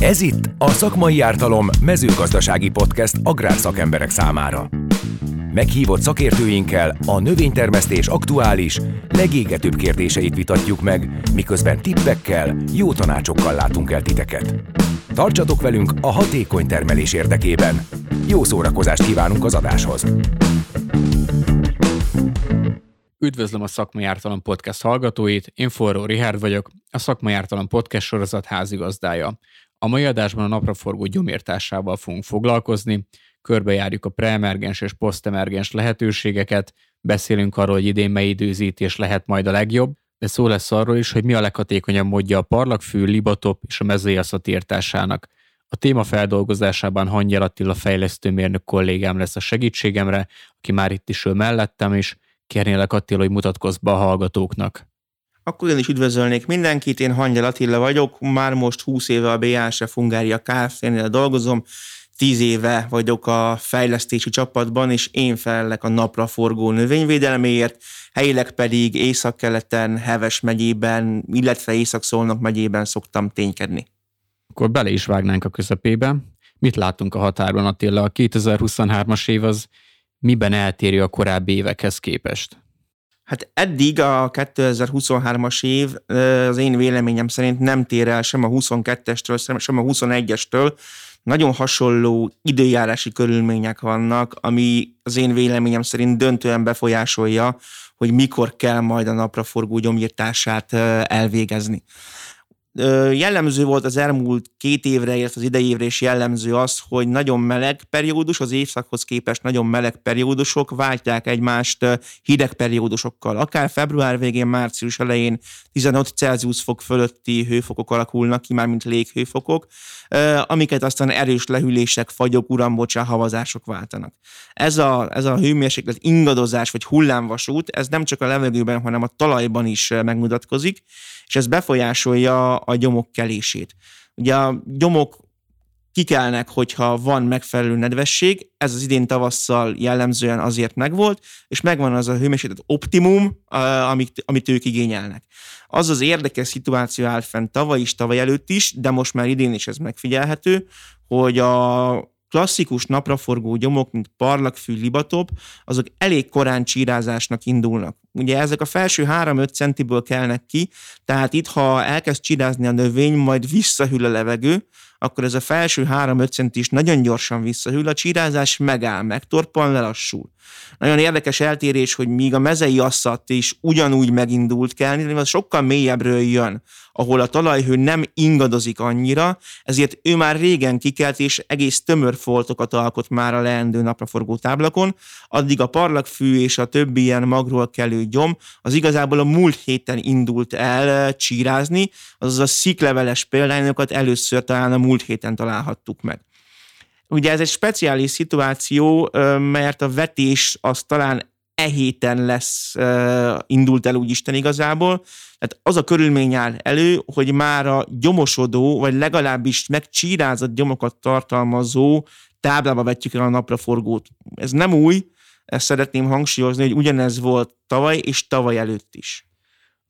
Ez itt a Szakmai Ártalom mezőgazdasági podcast agrárszakemberek számára. Meghívott szakértőinkkel a növénytermesztés aktuális, legégetőbb kérdéseit vitatjuk meg, miközben tippekkel, jó tanácsokkal látunk el titeket. Tartsatok velünk a hatékony termelés érdekében. Jó szórakozást kívánunk az adáshoz! Üdvözlöm a Szakmai Ártalom Podcast hallgatóit, én Forró Rihárd vagyok, a Szakmai Ártalom Podcast sorozat házigazdája. A mai adásban a napraforgó gyomírtásával fogunk foglalkozni, körbejárjuk a preemergens és posztemergens lehetőségeket, beszélünk arról, hogy idén mely időzítés lehet majd a legjobb, de szó lesz arról is, hogy mi a leghatékonyabb módja a parlagfű, libatop és a mezőjaszat írtásának. A téma feldolgozásában Hangyal Attila fejlesztőmérnök kollégám lesz a segítségemre, aki már itt is ül mellettem, és kérnélek Attila, hogy mutatkozz be a hallgatóknak. Akkor én is üdvözölnék mindenkit, én Hangyal Attila vagyok, már most 20 éve a BASF Hungária Kft-nél dolgozom, 10 éve vagyok a fejlesztési csapatban, és én felelek a napra forgó növényvédelméért, helyileg pedig Észak-keleten, Heves megyében, illetve Észak-Szolnok megyében szoktam ténykedni. Akkor bele is vágnánk a közepébe. Mit látunk a határon, Attila? A 2023-as év az miben eltérő a korábbi évekhez képest? Hát eddig a 2023-as év az én véleményem szerint nem tér el sem a 22-estől, sem a 21-estől. Nagyon hasonló időjárási körülmények vannak, ami az én véleményem szerint döntően befolyásolja, hogy mikor kell majd a napraforgó gyomírtását elvégezni. Jellemző volt az elmúlt két évre, illetve az idei évre is jellemző az, hogy nagyon meleg periódus, az évszakhoz képest nagyon meleg periódusok váltják egymást hideg periódusokkal. Akár február végén, március elején 15 Celsius fok fölötti hőfokok alakulnak ki, már mint léghőfokok, amiket aztán erős lehűlések, fagyok, urambocsá, havazások váltanak. Ez a, ez a hőmérséklet ingadozás vagy hullámvasút, ez nem csak a levegőben, hanem a talajban is megmutatkozik, és ez befolyásolja a gyomok kelését. Ugye a gyomok kikelnek, hogyha van megfelelő nedvesség, ez az idén tavasszal jellemzően azért megvolt, és megvan az a hőmérséklet optimum, amit, amit ők igényelnek. Az az érdekes szituáció áll fenn tavaly is, tavaly előtt is, de most már idén is ez megfigyelhető, hogy a klasszikus napraforgó gyomok, mint parlagfű, libatop, azok elég korán csírázásnak indulnak. Ugye ezek a felső 3-5 centiből kelnek ki, tehát itt, ha elkezd csirázni a növény, majd visszahűl a levegő, akkor ez a felső 3-5 centi is nagyon gyorsan visszahűl, a csírázás megáll, megtorpan, lelassul. Nagyon érdekes eltérés, hogy míg a mezei asszat is ugyanúgy megindult kelni, de az sokkal mélyebbről jön, ahol a talajhő nem ingadozik annyira, ezért ő már régen kikelt, és egész tömör foltokat alkot már a leendő napraforgó táblakon, addig a parlagfű és a többi ilyen magról kelő gyom, az igazából a múlt héten indult el csírázni, azaz a szikleveles példányokat először talán a múlt héten találhattuk meg. Ugye ez egy speciális szituáció, mert a vetés az talán e héten lesz, indult el úgy Isten igazából, tehát az a körülmény áll elő, hogy már a gyomosodó, vagy legalábbis megcsírázott gyomokat tartalmazó táblába vetjük el a napraforgót. Ez nem új, ezt szeretném hangsúlyozni, hogy ugyanez volt tavaly és tavaly előtt is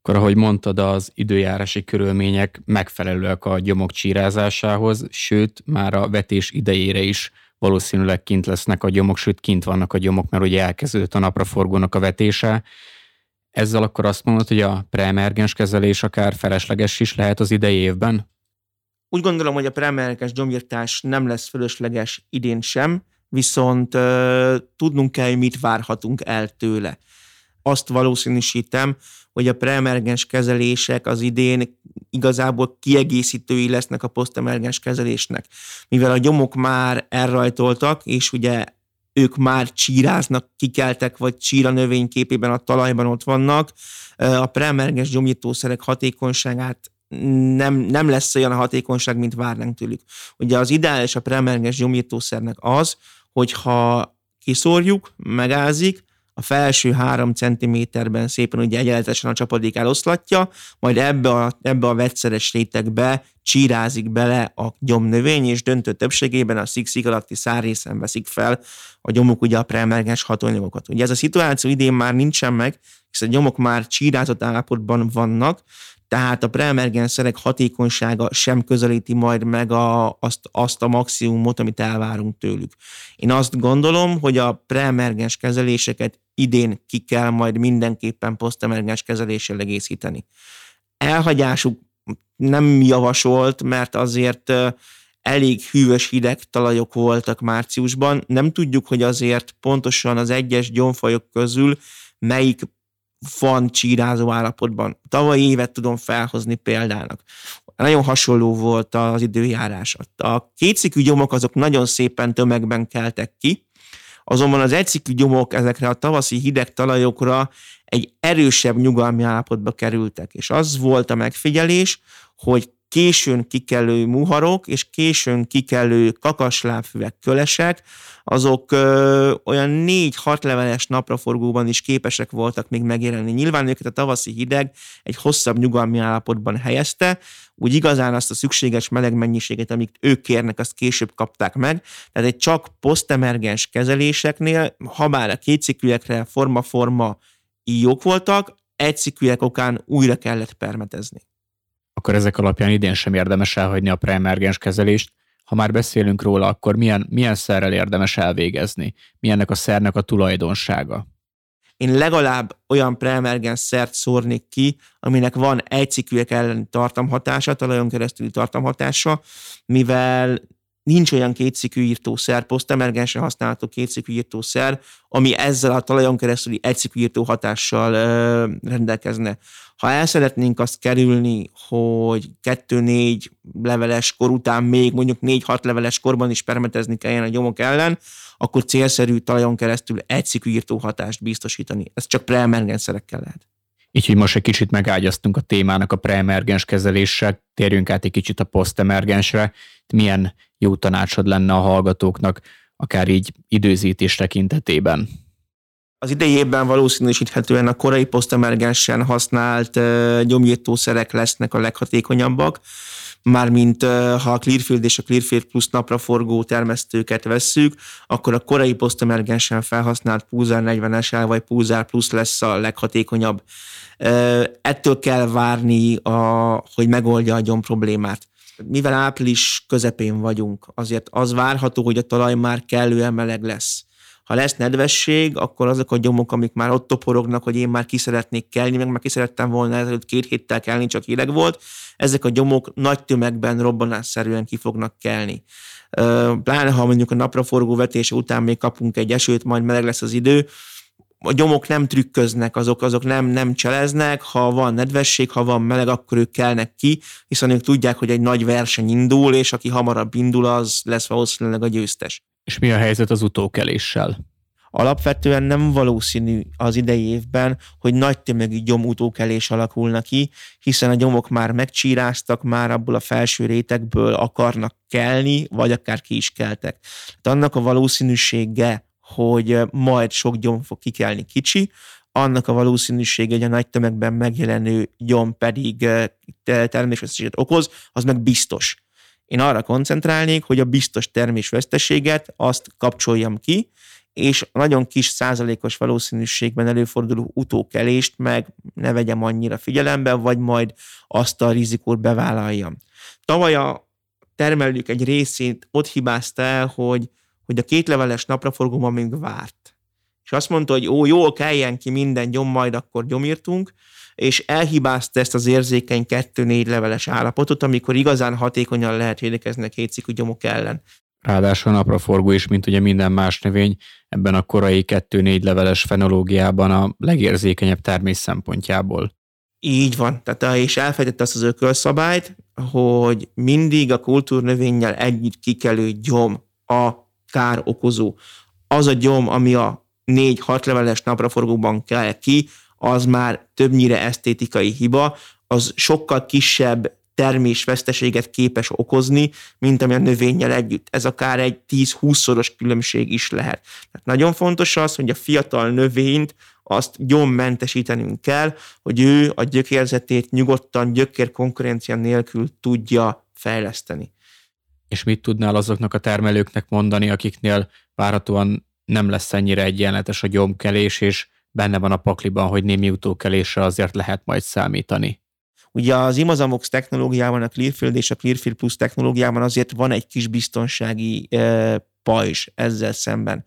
akkor ahogy mondtad, az időjárási körülmények megfelelőek a gyomok csírázásához, sőt, már a vetés idejére is valószínűleg kint lesznek a gyomok, sőt, kint vannak a gyomok, mert ugye elkezdődött a napraforgónak a vetése. Ezzel akkor azt mondod, hogy a preemergens kezelés akár felesleges is lehet az idei évben? Úgy gondolom, hogy a preemergens gyomírtás nem lesz fölösleges idén sem, viszont uh, tudnunk kell, hogy mit várhatunk el tőle. Azt valószínűsítem, hogy a preemergens kezelések az idén igazából kiegészítői lesznek a posztemergens kezelésnek. Mivel a gyomok már elrajtoltak, és ugye ők már csíráznak, kikeltek, vagy csíra növényképében a talajban ott vannak, a preemergens gyomítószerek hatékonyságát nem, nem lesz olyan a hatékonyság, mint várnánk tőlük. Ugye az ideális a preemergens gyomítószernek az, hogyha kiszórjuk, megázik, a felső három centiméterben szépen ugye egyenletesen a csapadék eloszlatja, majd ebbe a, ebbe a vegyszeres rétegbe csírázik bele a gyomnövény, és döntő többségében a szikszik alatti szárrészen veszik fel a gyomuk ugye a preemergens hatóanyagokat. Ugye ez a szituáció idén már nincsen meg, hiszen a gyomok már csírázott állapotban vannak, tehát a preemergenszerek hatékonysága sem közelíti majd meg a, azt, azt a maximumot, amit elvárunk tőlük. Én azt gondolom, hogy a preemergens kezeléseket idén ki kell majd mindenképpen posztemergens kezeléssel egészíteni. Elhagyásuk nem javasolt, mert azért elég hűvös hideg talajok voltak márciusban. Nem tudjuk, hogy azért pontosan az egyes gyomfajok közül melyik van csírázó állapotban. Tavaly évet tudom felhozni példának. Nagyon hasonló volt az időjárás. A kétszikű gyomok azok nagyon szépen tömegben keltek ki, azonban az egyszikű gyomok ezekre a tavaszi hideg talajokra egy erősebb nyugalmi állapotba kerültek. És az volt a megfigyelés, hogy későn kikelő muharok és későn kikelő kakaslábfüvek, kölesek, azok ö, olyan négy-hat leveles napraforgóban is képesek voltak még megjelenni. Nyilván őket a tavaszi hideg egy hosszabb nyugalmi állapotban helyezte, úgy igazán azt a szükséges meleg mennyiséget, amit ők kérnek, azt később kapták meg. Tehát egy csak posztemergens kezeléseknél, ha bár a kétszikűekre forma-forma íjók voltak, egyszikűek okán újra kellett permetezni akkor ezek alapján idén sem érdemes elhagyni a preemergens kezelést. Ha már beszélünk róla, akkor milyen, milyen szerrel érdemes elvégezni? Milyennek a szernek a tulajdonsága? Én legalább olyan preemergens szert szórnék ki, aminek van egy cikkűek elleni tartamhatása, talajon keresztüli tartamhatása, mivel nincs olyan kétszikű írtószer, posztemergensen használható kétszikű írtószer, ami ezzel a talajon keresztüli egyszikű írtó hatással ö, rendelkezne. Ha el szeretnénk azt kerülni, hogy 2-4 leveles kor után még mondjuk 4-6 leveles korban is permetezni kelljen a gyomok ellen, akkor célszerű talajon keresztül egyszikű írtó hatást biztosítani. Ez csak preemergenszerekkel lehet. Így, hogy most egy kicsit megágyaztunk a témának a preemergens kezeléssel, térjünk át egy kicsit a posztemergensre. Milyen jó tanácsod lenne a hallgatóknak, akár így időzítés tekintetében? Az idei évben valószínűsíthetően a korai posztemergensen használt gyomírtószerek lesznek a leghatékonyabbak, mármint ha a Clearfield és a Clearfield Plus napraforgó termesztőket vesszük, akkor a korai posztemergensen felhasznált Pulsar 40 SL vagy Pulsar Plus lesz a leghatékonyabb. Ettől kell várni, a, hogy megoldja a gyom problémát mivel április közepén vagyunk, azért az várható, hogy a talaj már kellően meleg lesz. Ha lesz nedvesség, akkor azok a gyomok, amik már ott toporognak, hogy én már ki szeretnék kelni, meg már ki szerettem volna ezelőtt két héttel kelni, csak hideg volt, ezek a gyomok nagy tömegben robbanásszerűen ki fognak kelni. Pláne, ha mondjuk a napraforgó vetése után még kapunk egy esőt, majd meleg lesz az idő, a gyomok nem trükköznek, azok, azok nem, nem cseleznek, ha van nedvesség, ha van meleg, akkor ők kelnek ki, hiszen ők tudják, hogy egy nagy verseny indul, és aki hamarabb indul, az lesz valószínűleg a győztes. És mi a helyzet az utókeléssel? Alapvetően nem valószínű az idei évben, hogy nagy tömegű gyomútókelés alakulna ki, hiszen a gyomok már megcsíráztak, már abból a felső rétegből akarnak kelni, vagy akár ki is keltek. Tehát annak a valószínűsége, hogy majd sok gyom fog kikelni kicsi, annak a valószínűsége, hogy a nagy tömegben megjelenő gyom pedig termésveszteséget okoz, az meg biztos. Én arra koncentrálnék, hogy a biztos termésveszteséget azt kapcsoljam ki, és nagyon kis százalékos valószínűségben előforduló utókelést meg ne vegyem annyira figyelembe, vagy majd azt a rizikót bevállaljam. Tavaly a termelők egy részét ott hibázta el, hogy hogy a két leveles napraforgóban még várt. És azt mondta, hogy ó, jól keljen ki minden gyom, majd akkor gyomírtunk, és elhibázta ezt az érzékeny kettő-négy leveles állapotot, amikor igazán hatékonyan lehet védekezni a kétszikű gyomok ellen. Ráadásul napraforgó is, mint ugye minden más növény, ebben a korai kettő-négy leveles fenológiában a legérzékenyebb termés szempontjából. Így van, tehát és elfejtette azt az ökölszabályt, hogy mindig a kultúrnövényjel együtt kikelő gyom a kár okozó. Az a gyom, ami a négy-hat leveles napraforgóban kell ki, az már többnyire esztétikai hiba, az sokkal kisebb termésveszteséget képes okozni, mint ami a növényel együtt. Ez akár egy 10-20-szoros különbség is lehet. Tehát nagyon fontos az, hogy a fiatal növényt azt gyommentesítenünk kell, hogy ő a gyökérzetét nyugodtan gyökér konkurencia nélkül tudja fejleszteni és mit tudnál azoknak a termelőknek mondani, akiknél várhatóan nem lesz ennyire egyenletes a gyomkelés, és benne van a pakliban, hogy némi utókelésre azért lehet majd számítani. Ugye az Imazamox technológiában, a Clearfield és a Clearfield Plus technológiában azért van egy kis biztonsági e, pajzs ezzel szemben.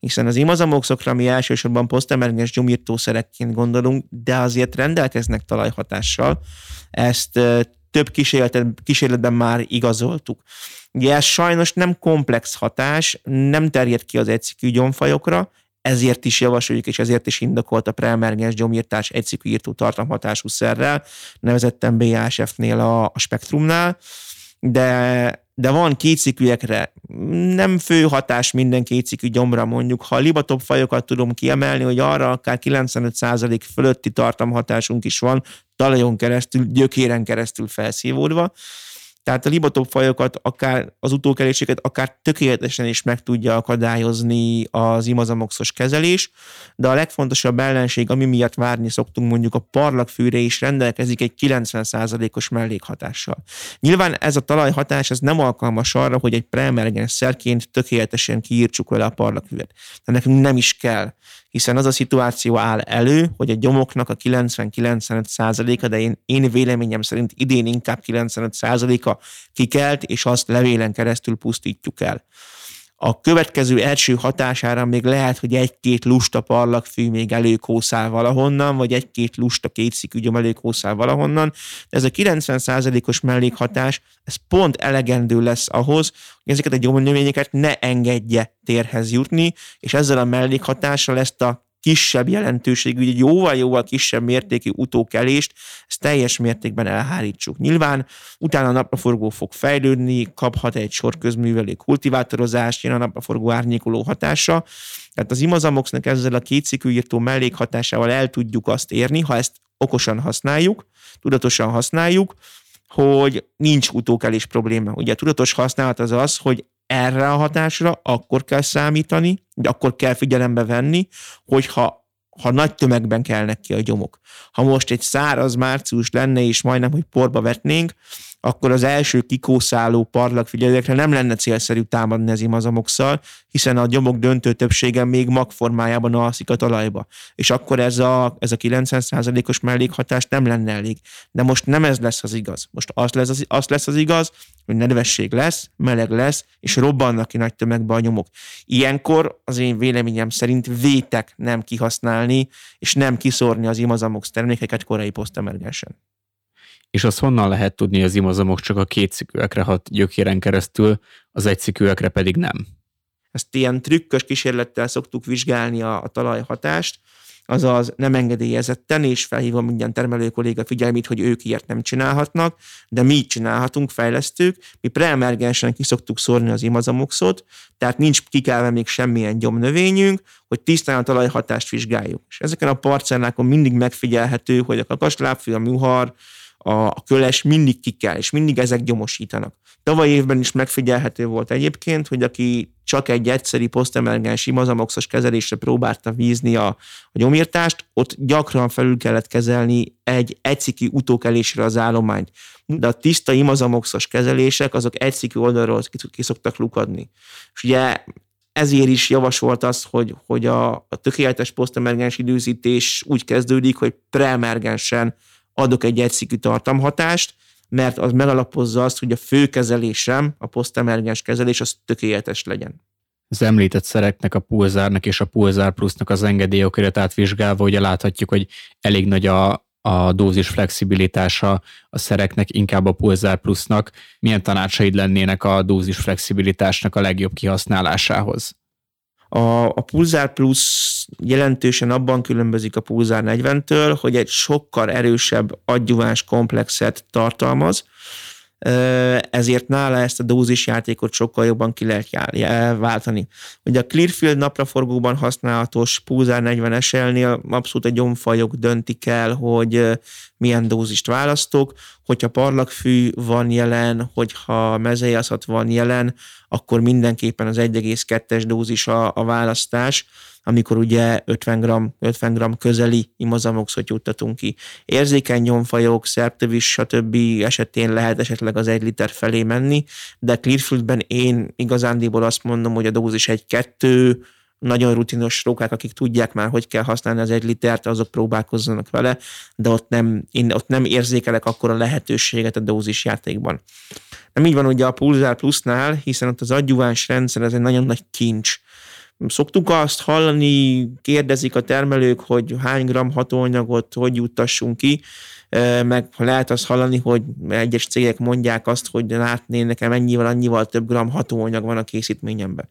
Hiszen az imazamoxokra mi elsősorban posztemergens gyomírtószerekként gondolunk, de azért rendelkeznek talajhatással. Ezt több kísérletben már igazoltuk. Ugye ez sajnos nem komplex hatás, nem terjed ki az egyszikű gyomfajokra, ezért is javasoljuk, és ezért is indokolt a preemergens gyomírtás egyszikű írtó tartalomhatású szerrel, nevezetten BASF-nél a, a spektrumnál, de de van kétszikűekre nem fő hatás minden kétszikű gyomra mondjuk. Ha a libatop fajokat tudom kiemelni, hogy arra akár 95% fölötti tartalomhatásunk is van, talajon keresztül, gyökéren keresztül felszívódva, tehát a libotop fajokat, akár az utókeléseket, akár tökéletesen is meg tudja akadályozni az imazamoxos kezelés, de a legfontosabb ellenség, ami miatt várni szoktunk mondjuk a parlagfűre is rendelkezik egy 90%-os mellékhatással. Nyilván ez a talajhatás ez nem alkalmas arra, hogy egy preemergens szerként tökéletesen kiírtsuk vele a parlagfűvet. De nekünk nem is kell hiszen az a szituáció áll elő, hogy a gyomoknak a 90-95%-a, de én, én véleményem szerint idén inkább 95%-a kikelt, és azt levélen keresztül pusztítjuk el. A következő első hatására még lehet, hogy egy-két lusta parlagfű még előkószál valahonnan, vagy egy-két lusta kétszikügyöm előkószál valahonnan, de ez a 90%-os mellékhatás, ez pont elegendő lesz ahhoz, hogy ezeket a gyomnövényeket ne engedje térhez jutni, és ezzel a mellékhatással ezt a kisebb jelentőségű, egy jóval-jóval kisebb mértékű utókelést, ezt teljes mértékben elhárítsuk. Nyilván utána a napraforgó fog fejlődni, kaphat egy sor közművelő kultivátorozást, jön a napraforgó árnyékoló hatása, tehát az imazamoxnak ezzel a kétszikű írtó mellékhatásával el tudjuk azt érni, ha ezt okosan használjuk, tudatosan használjuk, hogy nincs utókelés probléma. Ugye a tudatos használat az az, hogy erre a hatásra akkor kell számítani, de akkor kell figyelembe venni, hogyha ha nagy tömegben kelnek ki a gyomok. Ha most egy száraz március lenne, és majdnem, hogy porba vetnénk, akkor az első kikószáló parlagfigyelőkre nem lenne célszerű támadni az imazamokszal, hiszen a gyomok döntő többsége még magformájában alszik a talajba. És akkor ez a, ez a 90%-os mellékhatás nem lenne elég. De most nem ez lesz az igaz. Most az lesz az, az, lesz az igaz, hogy nedvesség lesz, meleg lesz, és robbannak ki nagy tömegbe a nyomok. Ilyenkor az én véleményem szerint vétek nem kihasználni, és nem kiszórni az imazamox termékeket korai posztemergensen és azt honnan lehet tudni, hogy az imazomok csak a kétszikűekre hat gyökéren keresztül, az egyszikűekre pedig nem? Ezt ilyen trükkös kísérlettel szoktuk vizsgálni a, a talajhatást, azaz nem engedélyezetten, és felhívom minden termelő kolléga figyelmét, hogy ők ilyet nem csinálhatnak, de mi csinálhatunk, fejlesztők, mi preemergensen ki szoktuk szórni az imazamoxot, tehát nincs kikelve még semmilyen gyomnövényünk, hogy tisztán a talajhatást vizsgáljuk. És ezeken a parcellákon mindig megfigyelhető, hogy a kakaslábfű, a muhar, a köles mindig ki kell, és mindig ezek gyomosítanak. Tavaly évben is megfigyelhető volt egyébként, hogy aki csak egy egyszeri posztemergens imazamoxos kezelésre próbálta vízni a, a gyomírtást, ott gyakran felül kellett kezelni egy egysziki utókelésre az állományt. De a tiszta imazamoxos kezelések, azok egysziki oldalról ki szoktak lukadni. És ugye ezért is javasolt az, hogy, hogy a, a tökéletes posztemergens időzítés úgy kezdődik, hogy preemergensen adok egy egyszikű tartamhatást, mert az megalapozza azt, hogy a fő kezelésem, a posztemergens kezelés, az tökéletes legyen. Az említett szereknek, a pulzárnak és a pulzár plusznak az engedélyokiratát vizsgálva, ugye láthatjuk, hogy elég nagy a, a dózis flexibilitása a szereknek, inkább a pulzár plusznak. Milyen tanácsaid lennének a dózis flexibilitásnak a legjobb kihasználásához? A, a Pulsar Plus jelentősen abban különbözik a Pulsar 40-től, hogy egy sokkal erősebb adjuvás komplexet tartalmaz, ezért nála ezt a dózisjátékot sokkal jobban ki lehet váltani. Ugye a Clearfield napraforgóban használatos Pulsar 40 SL-nél abszolút a gyomfajok döntik el, hogy milyen dózist választok, hogyha parlagfű van jelen, hogyha mezejaszat van jelen, akkor mindenképpen az 1,2-es dózis a, a választás, amikor ugye 50 g, 50 g közeli imazamoxot juttatunk ki. Érzékeny nyomfajok, szerptövis, stb. esetén lehet esetleg az egy liter felé menni, de Clearfieldben én igazándiból azt mondom, hogy a dózis egy-kettő, nagyon rutinos rókák, akik tudják már, hogy kell használni az egy litert, azok próbálkozzanak vele, de ott nem, én ott nem érzékelek akkor a lehetőséget a dózis játékban. Nem így van ugye a Pulsar Plusnál, hiszen ott az adjuváns rendszer, ez egy nagyon nagy kincs. Szoktuk azt hallani, kérdezik a termelők, hogy hány gram hatóanyagot hogy juttassunk ki, meg lehet azt hallani, hogy egyes cégek mondják azt, hogy látné nekem ennyivel, annyival több gram hatóanyag van a készítményemben.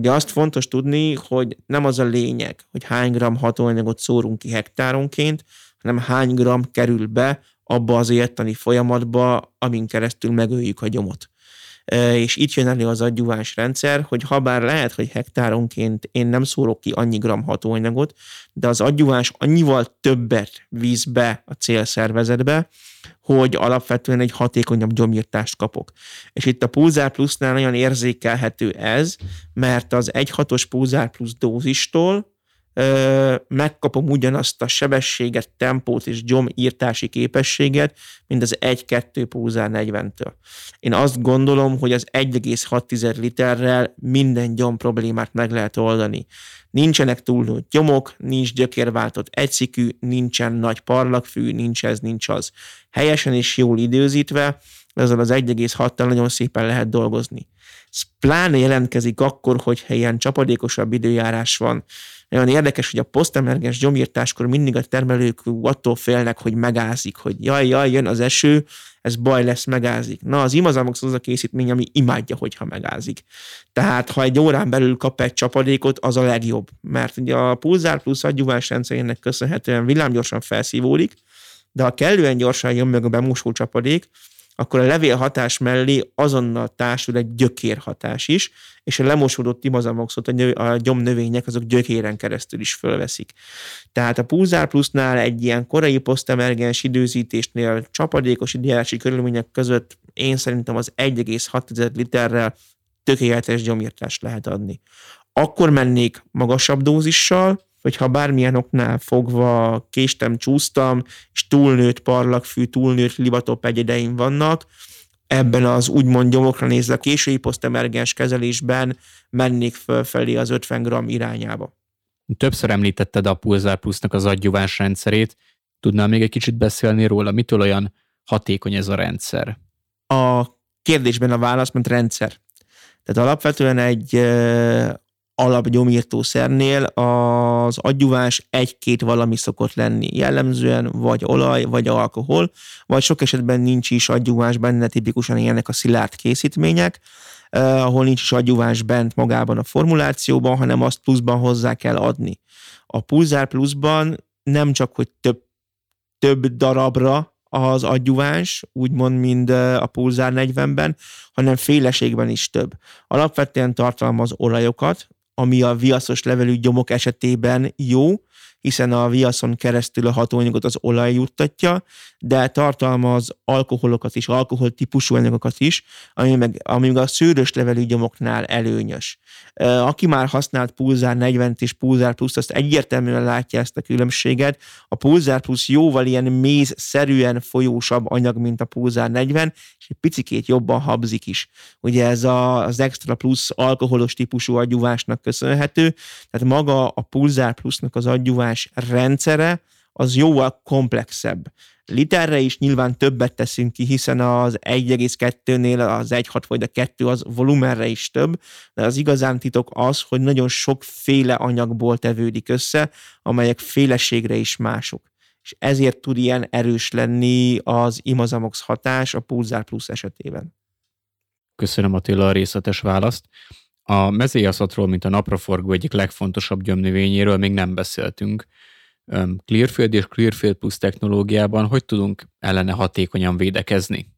De azt fontos tudni, hogy nem az a lényeg, hogy hány gram hatóanyagot szórunk ki hektáronként, hanem hány gram kerül be abba az értani folyamatba, amin keresztül megöljük a gyomot. És itt jön elő az adjuvás rendszer, hogy ha bár lehet, hogy hektáronként én nem szórok ki annyi gram hatóanyagot, de az adjuvás annyival többet víz be a célszervezetbe, hogy alapvetően egy hatékonyabb gyomírtást kapok. És itt a Pulsar Plusnál nagyon érzékelhető ez, mert az 1.6-os Pulsar Plus dózistól megkapom ugyanazt a sebességet, tempót és gyomírtási képességet, mint az 1-2 pulzár 40-től. Én azt gondolom, hogy az 1,6 literrel minden gyom problémát meg lehet oldani. Nincsenek túl gyomok, nincs gyökérváltott egyszikű, nincsen nagy parlagfű, nincs ez, nincs az. Helyesen és jól időzítve, ezzel az 1,6-tal nagyon szépen lehet dolgozni. Ez pláne jelentkezik akkor, hogyha ilyen csapadékosabb időjárás van, nagyon érdekes, hogy a posztemergens gyomírtáskor mindig a termelők attól félnek, hogy megázik, hogy jaj, jaj, jön az eső, ez baj lesz, megázik. Na, az imazamox az a készítmény, ami imádja, hogyha megázik. Tehát, ha egy órán belül kap egy csapadékot, az a legjobb. Mert ugye a Pulsar Plus adjuvás rendszerének köszönhetően villámgyorsan felszívódik, de ha kellően gyorsan jön meg a bemosó csapadék, akkor a levélhatás mellé azonnal társul egy gyökérhatás is, és a lemosódott imazamoxot a, növ- a gyomnövények azok gyökéren keresztül is fölveszik. Tehát a Pulsar Plusnál egy ilyen korai posztemergens időzítésnél csapadékos időjárási körülmények között én szerintem az 1,6 literrel tökéletes gyomírtást lehet adni. Akkor mennék magasabb dózissal, hogyha bármilyen oknál fogva késtem, csúsztam, és túlnőtt parlagfű, túlnőtt livatop egyedeim vannak, ebben az úgymond gyomokra nézve késői posztemergens kezelésben mennék fölfelé az 50 g irányába. Többször említetted a Pulsar Plusnak az adjuvás rendszerét. Tudnál még egy kicsit beszélni róla? Mitől olyan hatékony ez a rendszer? A kérdésben a válasz, mint rendszer. Tehát alapvetően egy alapgyomírtószernél az adjuvás egy-két valami szokott lenni. Jellemzően vagy olaj, vagy alkohol, vagy sok esetben nincs is adjuvás benne, tipikusan ilyenek a szilárd készítmények, eh, ahol nincs is adjuvás bent magában a formulációban, hanem azt pluszban hozzá kell adni. A Pulsar pluszban nem csak, hogy több, több darabra az adjuváns, úgymond, mint a Pulsar 40-ben, hanem féleségben is több. Alapvetően tartalmaz olajokat, ami a viaszos levelű gyomok esetében jó, hiszen a viaszon keresztül a hatóanyagot az olaj juttatja, de tartalmaz alkoholokat is, alkohol típusú anyagokat is, ami meg, ami meg a szőrös levelű gyomoknál előnyös. Aki már használt Pulsar 40 és Pulsar Plus, azt egyértelműen látja ezt a különbséget. A Pulsar Plus jóval ilyen méz-szerűen folyósabb anyag, mint a Pulsar 40, és egy picikét jobban habzik is. Ugye ez a, az Extra Plus alkoholos típusú agyúvásnak köszönhető, tehát maga a Pulsar Plusnak az agyúvás rendszere, az jóval komplexebb. Literre is nyilván többet teszünk ki, hiszen az 1,2-nél az 1,6 vagy a 2 az volumenre is több, de az igazán titok az, hogy nagyon sokféle anyagból tevődik össze, amelyek féleségre is mások. És ezért tud ilyen erős lenni az imazamox hatás a Pulsar Plus esetében. Köszönöm Attila a részletes választ. A mezéjaszatról, mint a napraforgó egyik legfontosabb gyomnövényéről még nem beszéltünk. Clearfield és Clearfield Plus technológiában hogy tudunk ellene hatékonyan védekezni?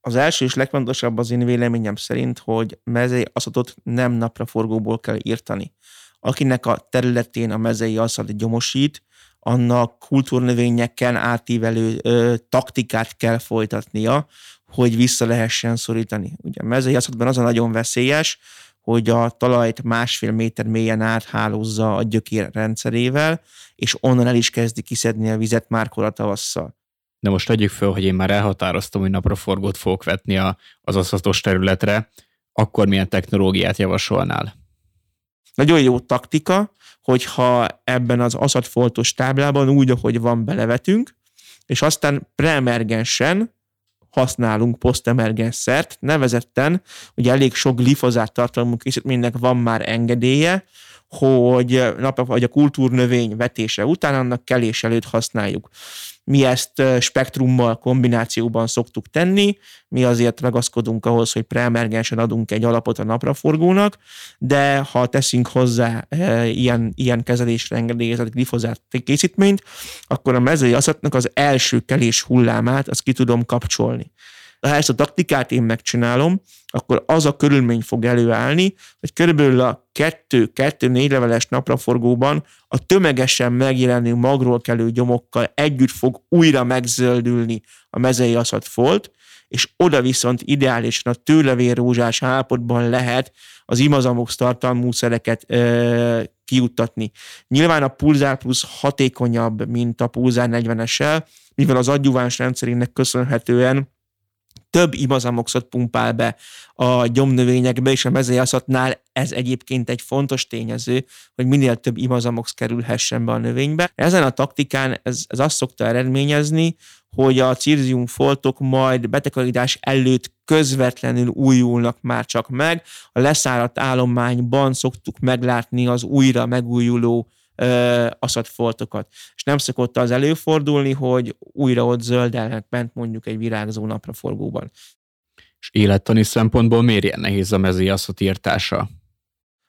Az első és legfontosabb az én véleményem szerint, hogy mezei aszatot nem napraforgóból kell írtani. Akinek a területén a mezei aszat gyomosít, annak kultúrnövényekkel átívelő ö, taktikát kell folytatnia, hogy vissza lehessen szorítani. Ugye a mezei aszatban az a nagyon veszélyes, hogy a talajt másfél méter mélyen áthálózza a gyökér rendszerével, és onnan el is kezdi kiszedni a vizet márkor a tavasszal. De most tegyük föl, hogy én már elhatároztam, hogy napraforgót fogok vetni a, az aszatos területre, akkor milyen technológiát javasolnál? Nagyon jó taktika, hogyha ebben az aszatfoltos táblában úgy, ahogy van, belevetünk, és aztán preemergensen használunk posztemergens szert, nevezetten, hogy elég sok glifozát tartalmú készítménynek van már engedélye, hogy, nap, vagy a kultúrnövény vetése után annak kelés előtt használjuk. Mi ezt spektrummal kombinációban szoktuk tenni, mi azért ragaszkodunk ahhoz, hogy preemergensen adunk egy alapot a napraforgónak, de ha teszünk hozzá ilyen, ilyen kezelésre engedélyezett glifozát készítményt, akkor a mezői aszatnak az első kelés hullámát azt ki tudom kapcsolni ha ezt a taktikát én megcsinálom, akkor az a körülmény fog előállni, hogy körülbelül a kettő-kettő-négy leveles napraforgóban a tömegesen megjelenő magról kelő gyomokkal együtt fog újra megzöldülni a mezei aszat folt, és oda viszont ideálisan a tőlevérrózsás állapotban lehet az imazamox tartalmú szereket ö, kijuttatni. Nyilván a Pulzár Plus hatékonyabb, mint a Pulzár 40-essel, mivel az adjuváns rendszerének köszönhetően több imazamoxot pumpál be a gyomnövényekbe, és a mezőjaszatnál ez egyébként egy fontos tényező, hogy minél több imazamox kerülhessen be a növénybe. Ezen a taktikán ez, ez azt szokta eredményezni, hogy a cirzium foltok majd betekarítás előtt közvetlenül újulnak már csak meg. A leszáradt állományban szoktuk meglátni az újra megújuló aszatfoltokat. És nem szokott az előfordulni, hogy újra ott zöldelnek bent mondjuk egy virágzó napraforgóban. És élettani szempontból miért ilyen nehéz a mezői aszat írtása?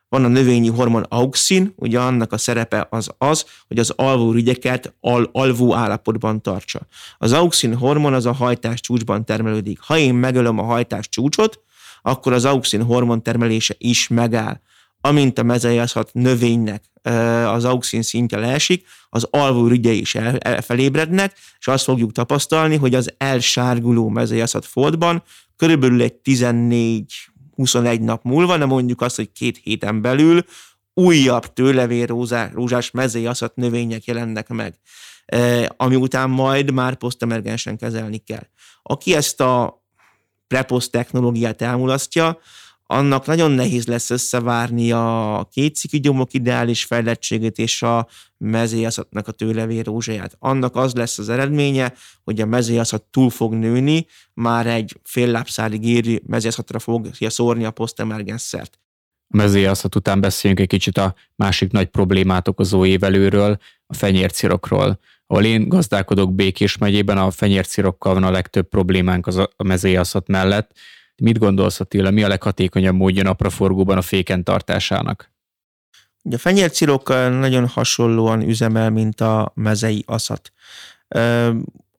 Van a növényi hormon auxin, ugye annak a szerepe az az, hogy az alvórigyeket al- alvó állapotban tartsa. Az auxin hormon az a hajtás csúcsban termelődik. Ha én megölöm a hajtás csúcsot, akkor az auxin hormon termelése is megáll amint a mezejaszhat növénynek az auxin szintje leesik, az alvó rügyei is el, el, felébrednek, és azt fogjuk tapasztalni, hogy az elsárguló mezejaszhat foltban körülbelül egy 14-21 nap múlva, de mondjuk azt, hogy két héten belül újabb tőlevér rózsás mezejaszhat növények jelennek meg, ami után majd már posztemergensen kezelni kell. Aki ezt a prepost technológiát elmulasztja, annak nagyon nehéz lesz összevárni a két gyomok ideális fejlettségét és a mezéjaszatnak a tőlevér rózsáját. Annak az lesz az eredménye, hogy a mezéjaszat túl fog nőni, már egy fél lábszálig érő mezéjaszatra fogja szórni a posztemergens szert. A mezéjaszat után beszéljünk egy kicsit a másik nagy problémát okozó évelőről, a fenyércirokról. Ahol én gazdálkodok Békés megyében, a fenyércirokkal van a legtöbb problémánk az a mezéjaszat mellett, Mit gondolsz Attila, mi a leghatékonyabb módja napraforgóban a féken tartásának? Ugye a fenyércirok nagyon hasonlóan üzemel, mint a mezei aszat.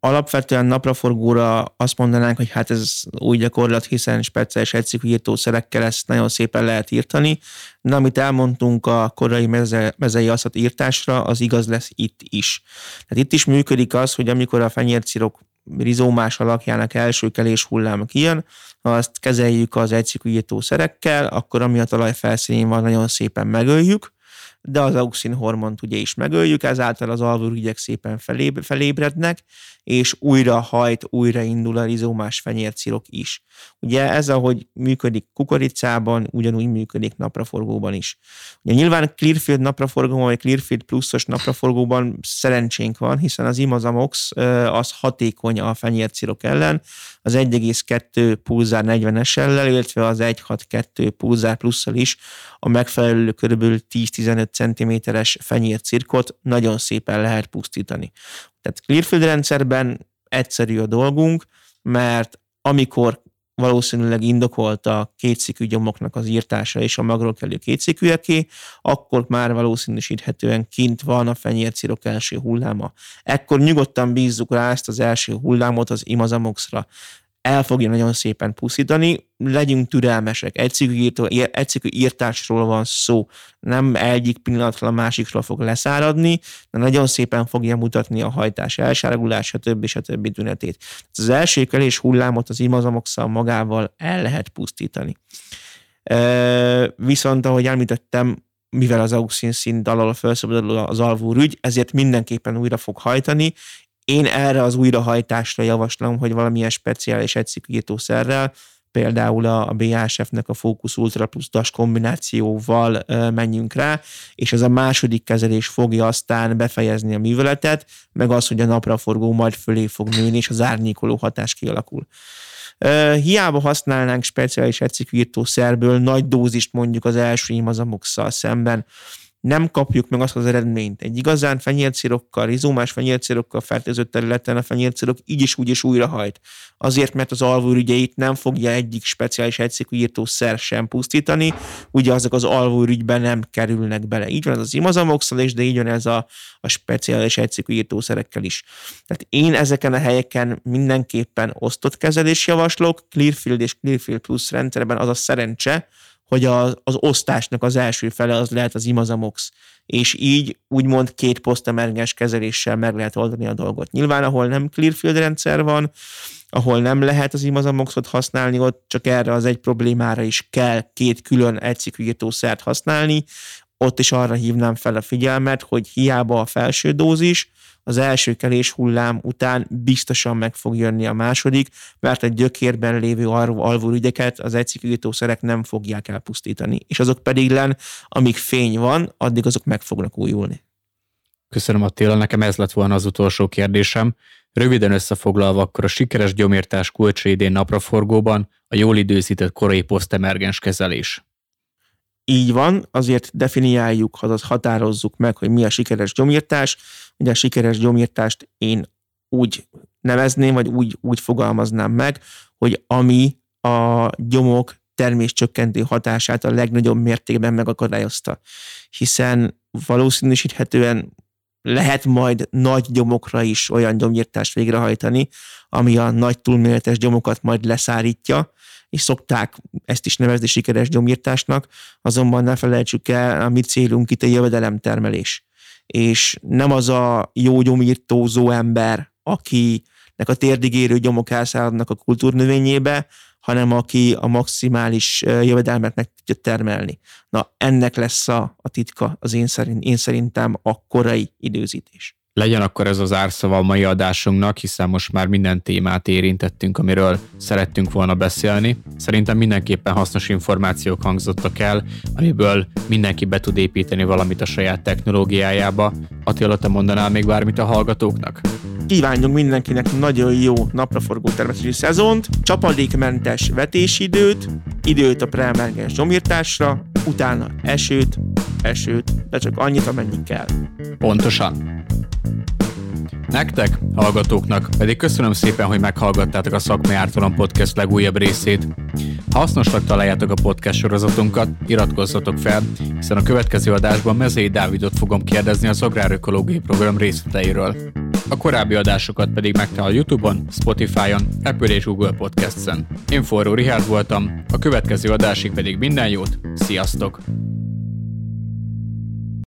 Alapvetően napraforgóra azt mondanánk, hogy hát ez új gyakorlat, hiszen speciális egyszikűírtószerekkel ezt nagyon szépen lehet írtani, de amit elmondtunk a korai meze, mezei aszat írtásra, az igaz lesz itt is. Tehát itt is működik az, hogy amikor a fenyércirok rizómás alakjának első kelés hulláma kijön, ha azt kezeljük az egyszikújító szerekkel, akkor ami a talaj felszínén van, nagyon szépen megöljük, de az auxin hormont ugye is megöljük, ezáltal az alvórigyek szépen feléb, felébrednek, és újra hajt, újra indul a rizomás fenyércirok is. Ugye ez, ahogy működik kukoricában, ugyanúgy működik napraforgóban is. Ugye nyilván Clearfield napraforgóban, vagy Clearfield pluszos napraforgóban szerencsénk van, hiszen az imazamox az hatékony a fenyércirok ellen, az 1,2 pulzár 40-es ellen, illetve az 1,62 pulzár plusszal is a megfelelő kb. 10-15 cm-es fenyércirkot nagyon szépen lehet pusztítani. Tehát Clearfield rendszerben egyszerű a dolgunk, mert amikor valószínűleg indokolt a kétszikű gyomoknak az írtása és a magról kelő kétszikűeké, akkor már valószínűsíthetően kint van a fenyércirok első hulláma. Ekkor nyugodtan bízzuk rá ezt az első hullámot az imazamoxra el fogja nagyon szépen pusztítani, legyünk türelmesek, egyszerű, egyszerű írtásról van szó, nem egyik pillanatról a másikról fog leszáradni, de nagyon szépen fogja mutatni a hajtás elsárgulás, stb. stb. tünetét. Az első kelés hullámot az imazamokszal magával el lehet pusztítani. Viszont, ahogy említettem, mivel az auxin szint alól felszabadul az alvórügy, ezért mindenképpen újra fog hajtani, én erre az újrahajtásra javaslom, hogy valamilyen speciális egyszikírtószerrel például a BASF-nek a Focus Ultra Plus DAS kombinációval menjünk rá, és ez a második kezelés fogja aztán befejezni a műveletet, meg az, hogy a napraforgó majd fölé fog nőni, és az árnyékoló hatás kialakul. Hiába használnánk speciális ecikvirtószerből nagy dózist mondjuk az első imazamokszal szemben, nem kapjuk meg azt az eredményt. Egy igazán fenyércirokkal, rizómás fenyércirokkal fertőzött területen a fenyércirok így is úgy is újrahajt. Azért, mert az alvóürügyeit nem fogja egyik speciális egyszikű írtószer sem pusztítani, ugye azok az alvóürügyben nem kerülnek bele. Így van ez az imazamoxal is, de így van ez a, a speciális egyszikű írtószerekkel is. Tehát én ezeken a helyeken mindenképpen osztott kezelés javaslok, Clearfield és Clearfield Plus rendszerben az a szerencse, hogy az, az osztásnak az első fele az lehet az imazamox, és így úgymond két posztemergens kezeléssel meg lehet oldani a dolgot. Nyilván, ahol nem Clearfield rendszer van, ahol nem lehet az imazamoxot használni, ott csak erre az egy problémára is kell két külön egyszikűírtószert használni, ott is arra hívnám fel a figyelmet, hogy hiába a felső dózis, az első kelés hullám után biztosan meg fog jönni a második, mert a gyökérben lévő alvóügyeket az egyszikűjítószerek nem fogják elpusztítani, és azok pedig len, amíg fény van, addig azok meg fognak újulni. Köszönöm Attila, nekem ez lett volna az utolsó kérdésem. Röviden összefoglalva, akkor a sikeres gyomírtás kulcsa idén napraforgóban a jól időzített korai posztemergens kezelés. Így van, azért definiáljuk, azaz határozzuk meg, hogy mi a sikeres gyomírtás. Ugye a sikeres gyomírtást én úgy nevezném, vagy úgy, úgy fogalmaznám meg, hogy ami a gyomok terméscsökkentő hatását a legnagyobb mértékben megakadályozta. Hiszen valószínűsíthetően lehet majd nagy gyomokra is olyan gyomírtást végrehajtani, ami a nagy túlméletes gyomokat majd leszárítja, és szokták ezt is nevezni sikeres gyomírtásnak, azonban ne felejtsük el, a mi célunk itt a jövedelemtermelés. És nem az a jó gyomírtózó ember, akinek a térdigérő gyomok elszállnak a kultúrnövényébe, hanem aki a maximális jövedelmet meg tudja termelni. Na, ennek lesz a, a titka az én, szerint, én szerintem a korai időzítés. Legyen akkor ez az árszava a mai adásunknak, hiszen most már minden témát érintettünk, amiről szerettünk volna beszélni. Szerintem mindenképpen hasznos információk hangzottak el, amiből mindenki be tud építeni valamit a saját technológiájába. Attila, te mondanál még bármit a hallgatóknak? Kívánjunk mindenkinek nagyon jó napraforgó tervezési szezont, csapadékmentes vetésidőt, időt a preemergens gyomírtásra, utána esőt, esőt, de csak annyit, amennyi kell. Pontosan. Nektek, hallgatóknak pedig köszönöm szépen, hogy meghallgattátok a Szakmai Ártalom Podcast legújabb részét. Ha hasznosnak találjátok a podcast sorozatunkat, iratkozzatok fel, hiszen a következő adásban Mezei Dávidot fogom kérdezni az agrárökológiai program részleteiről. A korábbi adásokat pedig megtalál a Youtube-on, Spotify-on, Apple és Google Podcast-en. Én Forró Richard voltam, a következő adásig pedig minden jót, sziasztok!